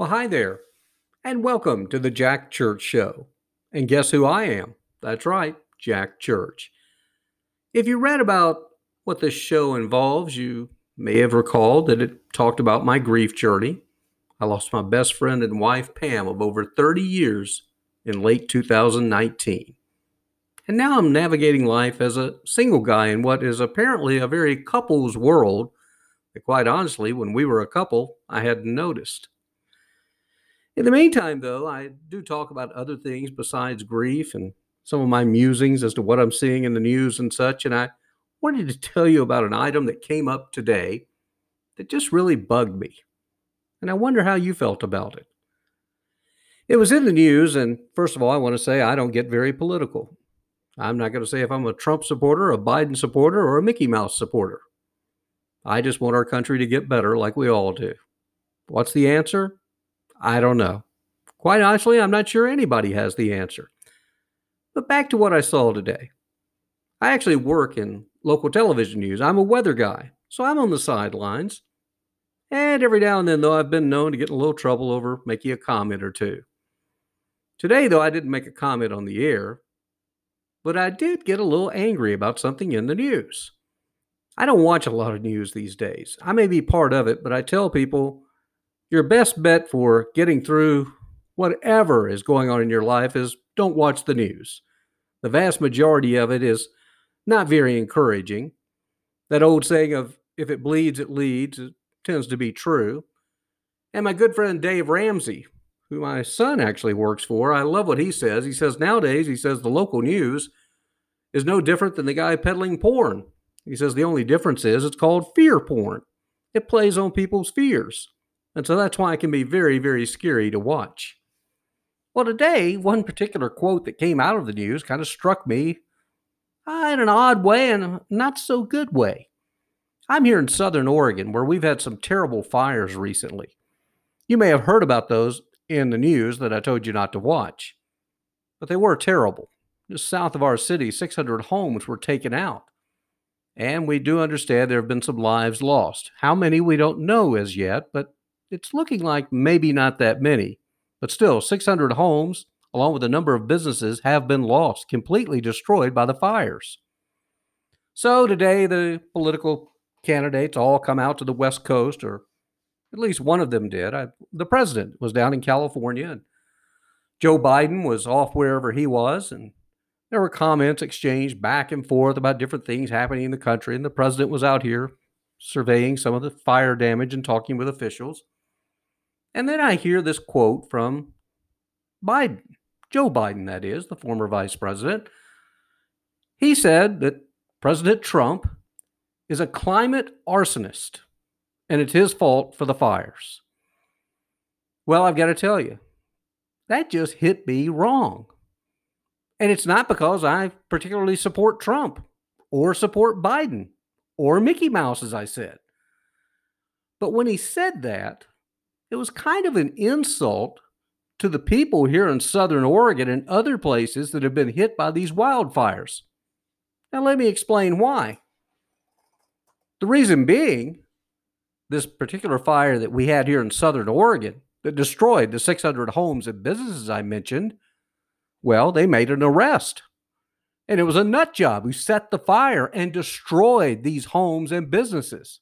Well, hi there, and welcome to the Jack Church Show. And guess who I am? That's right, Jack Church. If you read about what this show involves, you may have recalled that it talked about my grief journey. I lost my best friend and wife, Pam, of over 30 years in late 2019. And now I'm navigating life as a single guy in what is apparently a very couple's world that, quite honestly, when we were a couple, I hadn't noticed. In the meantime, though, I do talk about other things besides grief and some of my musings as to what I'm seeing in the news and such. And I wanted to tell you about an item that came up today that just really bugged me. And I wonder how you felt about it. It was in the news, and first of all, I want to say I don't get very political. I'm not going to say if I'm a Trump supporter, a Biden supporter, or a Mickey Mouse supporter. I just want our country to get better like we all do. What's the answer? I don't know. Quite honestly, I'm not sure anybody has the answer. But back to what I saw today. I actually work in local television news. I'm a weather guy, so I'm on the sidelines. And every now and then, though, I've been known to get in a little trouble over making a comment or two. Today, though, I didn't make a comment on the air, but I did get a little angry about something in the news. I don't watch a lot of news these days. I may be part of it, but I tell people your best bet for getting through whatever is going on in your life is don't watch the news. The vast majority of it is not very encouraging. That old saying of if it bleeds, it leads it tends to be true. And my good friend Dave Ramsey, who my son actually works for, I love what he says. He says nowadays, he says the local news is no different than the guy peddling porn. He says the only difference is it's called fear porn. It plays on people's fears. And so that's why it can be very, very scary to watch. Well, today, one particular quote that came out of the news kind of struck me uh, in an odd way and not so good way. I'm here in Southern Oregon where we've had some terrible fires recently. You may have heard about those in the news that I told you not to watch, but they were terrible. Just south of our city, 600 homes were taken out. And we do understand there have been some lives lost. How many we don't know as yet, but it's looking like maybe not that many. But still, 600 homes, along with a number of businesses, have been lost, completely destroyed by the fires. So today, the political candidates all come out to the West Coast, or at least one of them did. I, the president was down in California, and Joe Biden was off wherever he was, and there were comments exchanged back and forth about different things happening in the country. And the president was out here surveying some of the fire damage and talking with officials. And then I hear this quote from Biden, Joe Biden, that is, the former vice president. He said that President Trump is a climate arsonist and it's his fault for the fires. Well, I've got to tell you, that just hit me wrong. And it's not because I particularly support Trump or support Biden or Mickey Mouse, as I said. But when he said that, it was kind of an insult to the people here in Southern Oregon and other places that have been hit by these wildfires. Now, let me explain why. The reason being, this particular fire that we had here in Southern Oregon that destroyed the 600 homes and businesses I mentioned, well, they made an arrest. And it was a nut job who set the fire and destroyed these homes and businesses.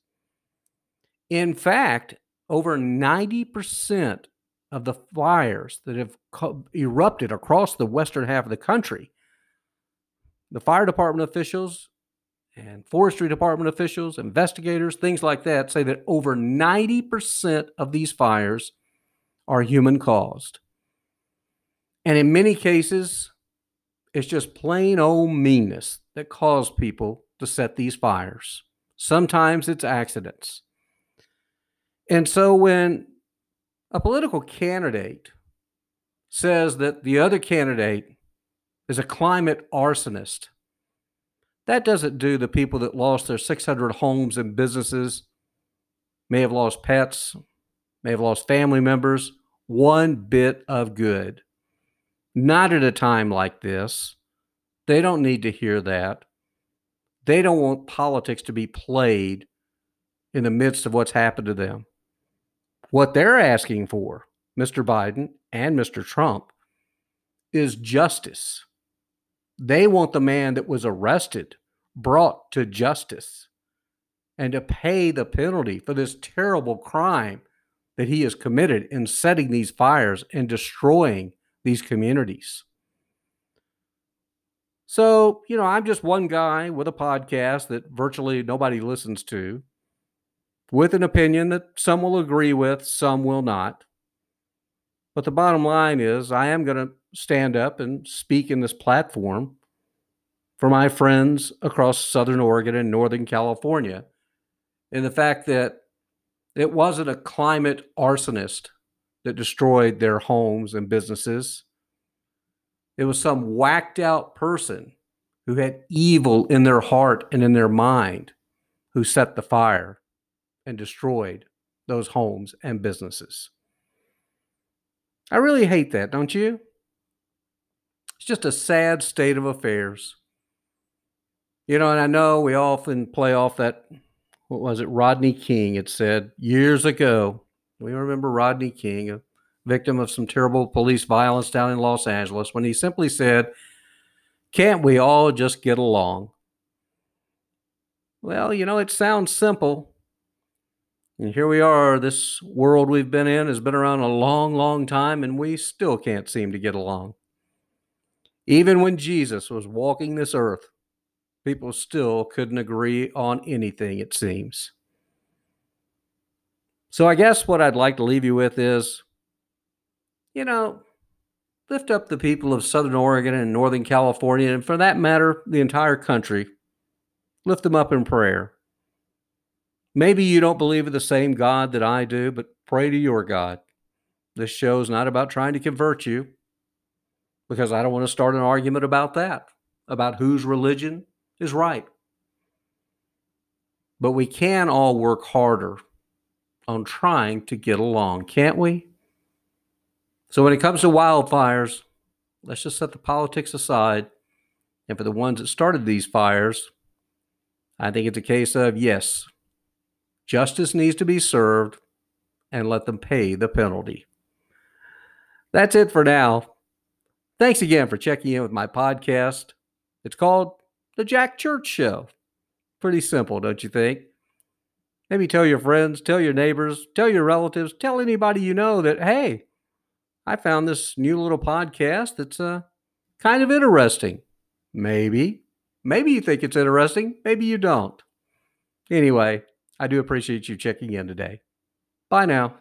In fact, over 90% of the fires that have co- erupted across the western half of the country, the fire department officials and forestry department officials, investigators, things like that say that over 90% of these fires are human caused. And in many cases, it's just plain old meanness that caused people to set these fires. Sometimes it's accidents. And so when a political candidate says that the other candidate is a climate arsonist, that doesn't do the people that lost their 600 homes and businesses, may have lost pets, may have lost family members, one bit of good. Not at a time like this. They don't need to hear that. They don't want politics to be played in the midst of what's happened to them. What they're asking for, Mr. Biden and Mr. Trump is justice. They want the man that was arrested brought to justice and to pay the penalty for this terrible crime that he has committed in setting these fires and destroying these communities. So, you know, I'm just one guy with a podcast that virtually nobody listens to, with an opinion that some will agree with, some will not. But the bottom line is, I am going to stand up and speak in this platform for my friends across Southern Oregon and Northern California. And the fact that it wasn't a climate arsonist that destroyed their homes and businesses. It was some whacked out person who had evil in their heart and in their mind who set the fire and destroyed those homes and businesses. I really hate that, don't you? It's just a sad state of affairs. You know, and I know we often play off that, what was it, Rodney King It said years ago. We remember Rodney King, a victim of some terrible police violence down in Los Angeles, when he simply said, Can't we all just get along? Well, you know, it sounds simple. And here we are. This world we've been in has been around a long, long time, and we still can't seem to get along. Even when Jesus was walking this earth, people still couldn't agree on anything, it seems. So I guess what I'd like to leave you with is you know, lift up the people of Southern Oregon and Northern California, and for that matter, the entire country. Lift them up in prayer. Maybe you don't believe in the same God that I do, but pray to your God. This show is not about trying to convert you because I don't want to start an argument about that, about whose religion is right. But we can all work harder on trying to get along, can't we? So when it comes to wildfires, let's just set the politics aside. And for the ones that started these fires, I think it's a case of yes, justice needs to be served and let them pay the penalty. That's it for now. Thanks again for checking in with my podcast. It's called The Jack Church Show. Pretty simple, don't you think? Maybe tell your friends, tell your neighbors, tell your relatives, tell anybody you know that, hey, I found this new little podcast that's uh, kind of interesting. Maybe. Maybe you think it's interesting. Maybe you don't. Anyway, I do appreciate you checking in today. Bye now.